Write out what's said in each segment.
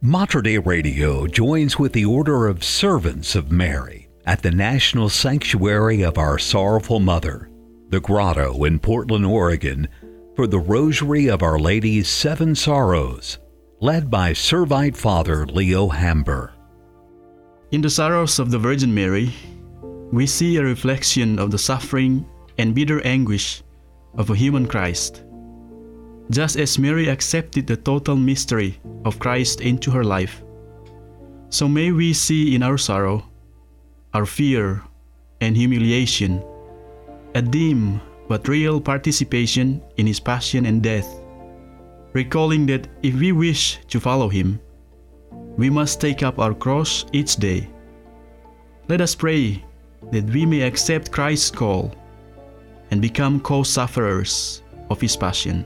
Mater Dei Radio joins with the Order of Servants of Mary at the National Sanctuary of Our Sorrowful Mother, the Grotto in Portland, Oregon, for the Rosary of Our Lady's Seven Sorrows, led by Servite Father Leo Hamber. In the sorrows of the Virgin Mary, we see a reflection of the suffering and bitter anguish of a human Christ. Just as Mary accepted the total mystery of Christ into her life, so may we see in our sorrow, our fear, and humiliation a dim but real participation in his passion and death, recalling that if we wish to follow him, we must take up our cross each day. Let us pray that we may accept Christ's call and become co sufferers of his passion.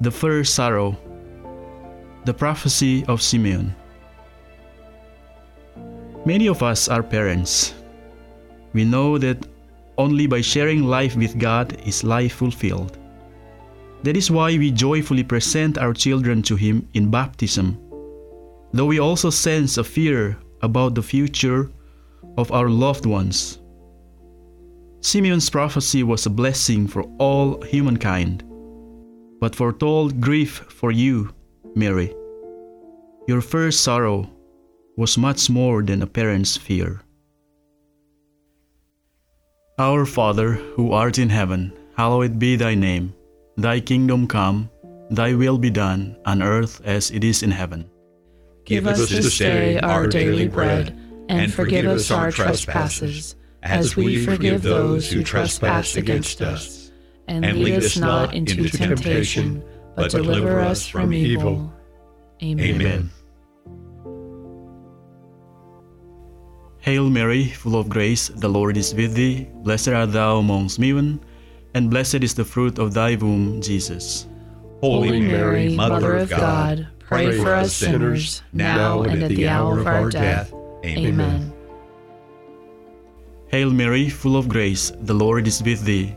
The first sorrow, the prophecy of Simeon. Many of us are parents. We know that only by sharing life with God is life fulfilled. That is why we joyfully present our children to Him in baptism, though we also sense a fear about the future of our loved ones. Simeon's prophecy was a blessing for all humankind, but foretold grief for you, Mary. Your first sorrow was much more than a parent's fear. Our Father, who art in heaven, hallowed be thy name. Thy kingdom come, thy will be done, on earth as it is in heaven. Give us this day our daily bread, and forgive us our trespasses, as we forgive those who trespass against us. And lead us not into temptation, but deliver us from evil. Amen. Amen. Hail Mary, full of grace, the Lord is with thee. Blessed art thou amongst women, and blessed is the fruit of thy womb, Jesus. Holy Mary, Mother of God, pray for us sinners, now and at the hour of our death. Amen. Hail Mary, full of grace, the Lord is with thee.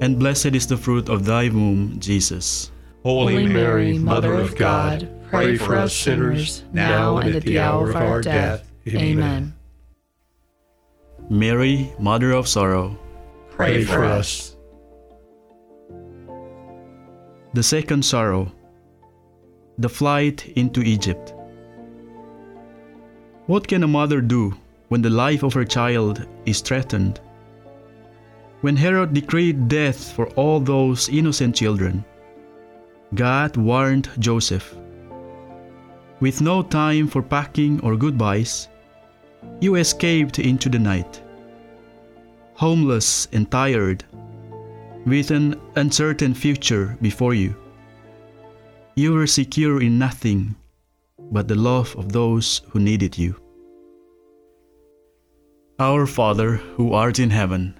and blessed is the fruit of thy womb, Jesus. Holy Mary, Mother of God, pray for us sinners, now and at the hour of our death. Amen. Mary, Mother of Sorrow, Pray for us. The second sorrow, the flight into Egypt. What can a mother do when the life of her child is threatened? When Herod decreed death for all those innocent children, God warned Joseph. With no time for packing or goodbyes, you escaped into the night. Homeless and tired, with an uncertain future before you. You were secure in nothing but the love of those who needed you. Our Father, who art in heaven,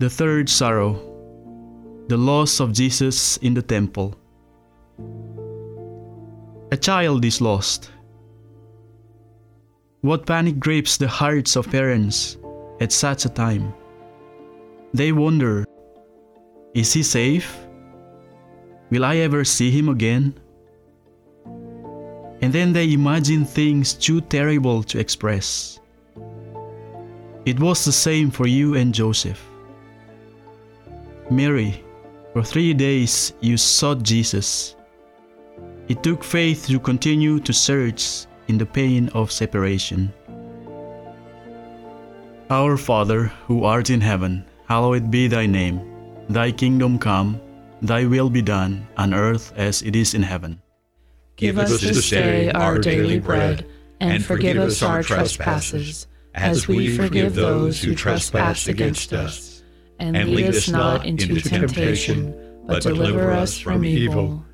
The third sorrow, the loss of Jesus in the temple. A child is lost what panic grips the hearts of parents at such a time? They wonder Is he safe? Will I ever see him again? And then they imagine things too terrible to express. It was the same for you and Joseph. Mary, for three days you sought Jesus. It took faith to continue to search in the pain of separation. Our Father, who art in heaven, hallowed be thy name. Thy kingdom come, thy will be done, on earth as it is in heaven. Give us this day our daily bread, and forgive us our trespasses, as we forgive those who trespass against us. And lead us not into temptation, but deliver us from evil.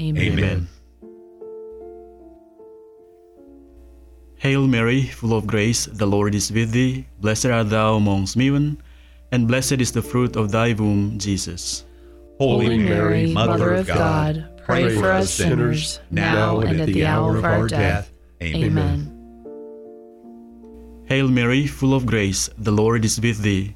Amen. Amen. Hail Mary, full of grace, the Lord is with thee. Blessed art thou amongst women, and blessed is the fruit of thy womb, Jesus. Holy Mary, Mother of God, pray for us sinners, now and at the hour of our death. Amen. Hail Mary, full of grace, the Lord is with thee.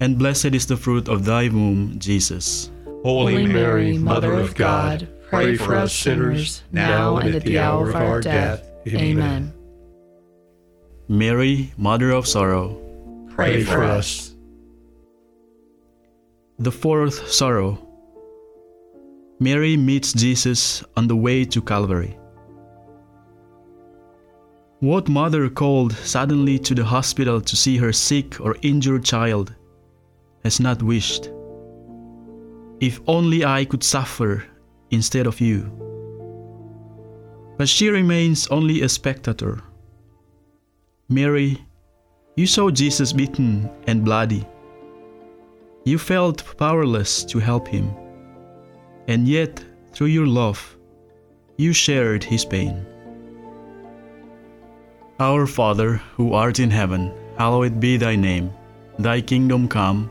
and blessed is the fruit of thy womb, Jesus. Holy Mary, Mother of God, pray for us sinners, now and at the hour of our death. Amen. Mary, Mother of Sorrow, pray for us. The fourth sorrow. Mary meets Jesus on the way to Calvary. What mother called suddenly to the hospital to see her sick or injured child has not wished, If only I could suffer instead of you. But she remains only a spectator. Mary, you saw Jesus beaten and bloody you felt powerless to help him, and yet, through your love, you shared his pain. Our Father, who art in heaven, hallowed be thy name. Thy kingdom come,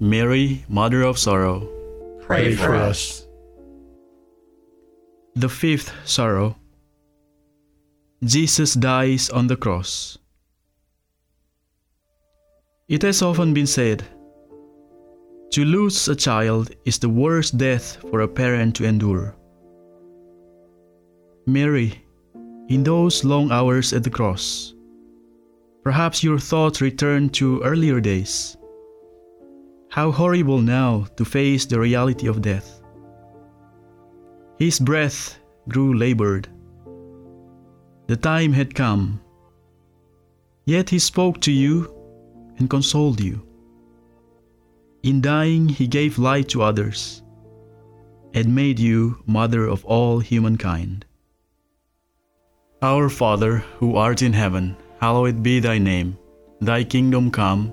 Mary, Mother of Sorrow, pray for us. The fifth sorrow Jesus dies on the cross. It has often been said to lose a child is the worst death for a parent to endure. Mary, in those long hours at the cross, perhaps your thoughts return to earlier days. How horrible now to face the reality of death. His breath grew labored. The time had come. Yet he spoke to you and consoled you. In dying, he gave life to others and made you mother of all humankind. Our Father, who art in heaven, hallowed be thy name. Thy kingdom come,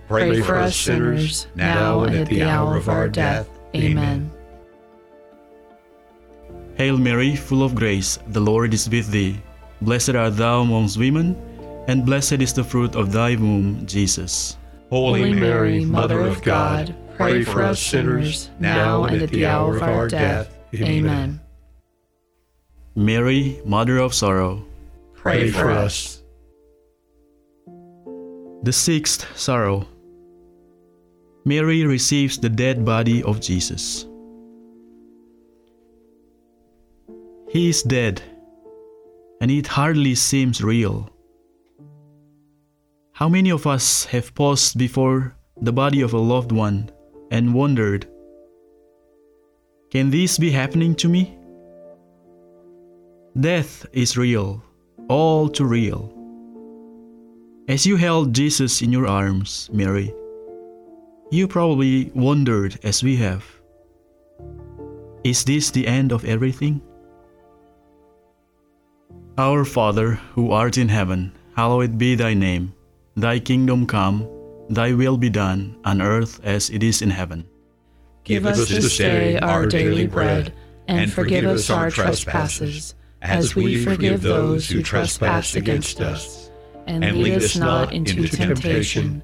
pray for us sinners, now and at the hour of our death. Amen. Hail Mary, full of grace, the Lord is with thee. Blessed art thou amongst women, and blessed is the fruit of thy womb, Jesus. Holy Mary, Mother of God, pray for us sinners, now and at the hour of our death. Amen. Mary, Mother of Sorrow, pray for us. The sixth sorrow. Mary receives the dead body of Jesus. He is dead, and it hardly seems real. How many of us have paused before the body of a loved one and wondered, Can this be happening to me? Death is real, all too real. As you held Jesus in your arms, Mary, you probably wondered as we have Is this the end of everything? Our Father, who art in heaven, hallowed be thy name. Thy kingdom come, thy will be done, on earth as it is in heaven. Give us this day our daily bread, and forgive us our trespasses, as we forgive those who trespass against us and lead us not into temptation,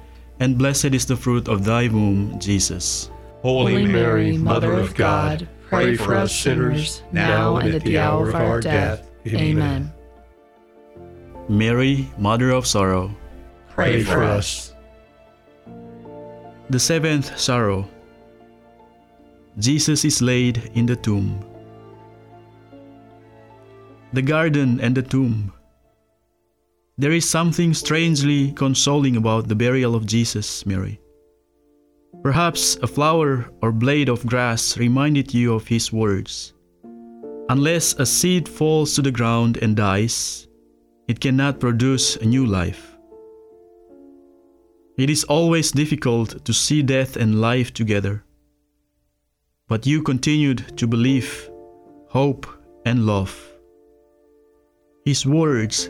and blessed is the fruit of thy womb, Jesus. Holy Mary, Mother of God, pray for us sinners, now and at the hour of our death. Amen. Mary, Mother of Sorrow, pray for us. The seventh sorrow. Jesus is laid in the tomb. The garden and the tomb. There is something strangely consoling about the burial of Jesus, Mary. Perhaps a flower or blade of grass reminded you of his words. Unless a seed falls to the ground and dies, it cannot produce a new life. It is always difficult to see death and life together. But you continued to believe, hope, and love. His words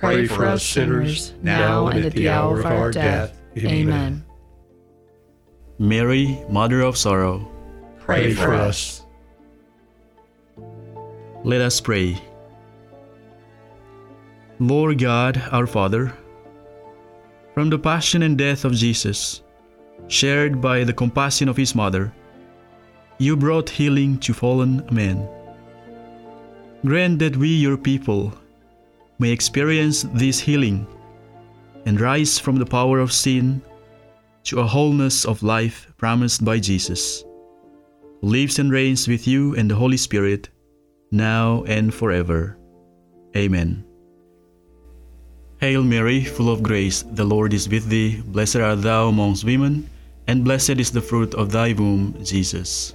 pray for us sinners, now and at the hour of our death. Amen. Mary, Mother of Sorrow, Pray for us. let us pray. Lord God, our Father, from the passion and death of Jesus, shared by the compassion of his mother, you brought healing to fallen men. Grant that we, your people, may experience this healing and rise from the power of sin to a wholeness of life promised by Jesus, who lives and reigns with you and the Holy Spirit, now and forever. Amen. Hail Mary, full of grace, the Lord is with thee. Blessed art thou amongst women, and blessed is the fruit of thy womb, Jesus.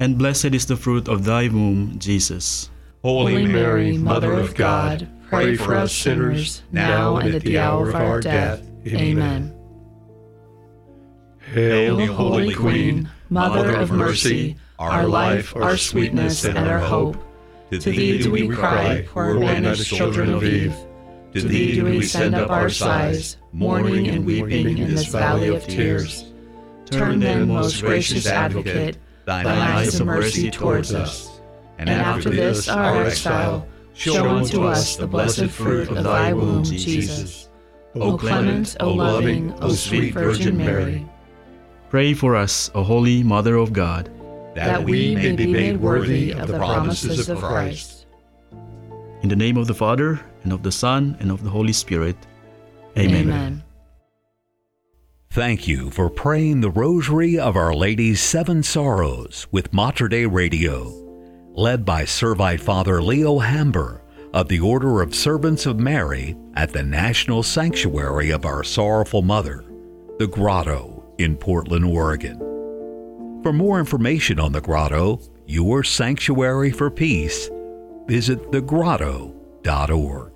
and blessed is the fruit of thy womb, Jesus. Holy Mary, Mother of God, pray for us sinners, now and at the hour of our death. Amen. Hail, Holy Queen, Mother of mercy, our life, our sweetness, and our hope. To thee do we cry, poor banished children of Eve. To thee do we send up our sighs, mourning and weeping in this valley of tears. Turn then, most gracious advocate, thine eyes of mercy towards us. And after this our exile, show unto us the blessed fruit of thy womb, Jesus. O clement, O loving, O sweet Virgin Mary. Pray for us, O Holy Mother of God, that we may be made worthy of the promises of Christ. In the name of the Father, and of the Son, and of the Holy Spirit. Amen. Amen. Thank you for praying the Rosary of Our Lady's Seven Sorrows with Mater Dei Radio, led by Servite Father Leo Hamber of the Order of Servants of Mary at the National Sanctuary of Our Sorrowful Mother, the Grotto in Portland, Oregon. For more information on the Grotto, your sanctuary for peace, visit thegrotto.org.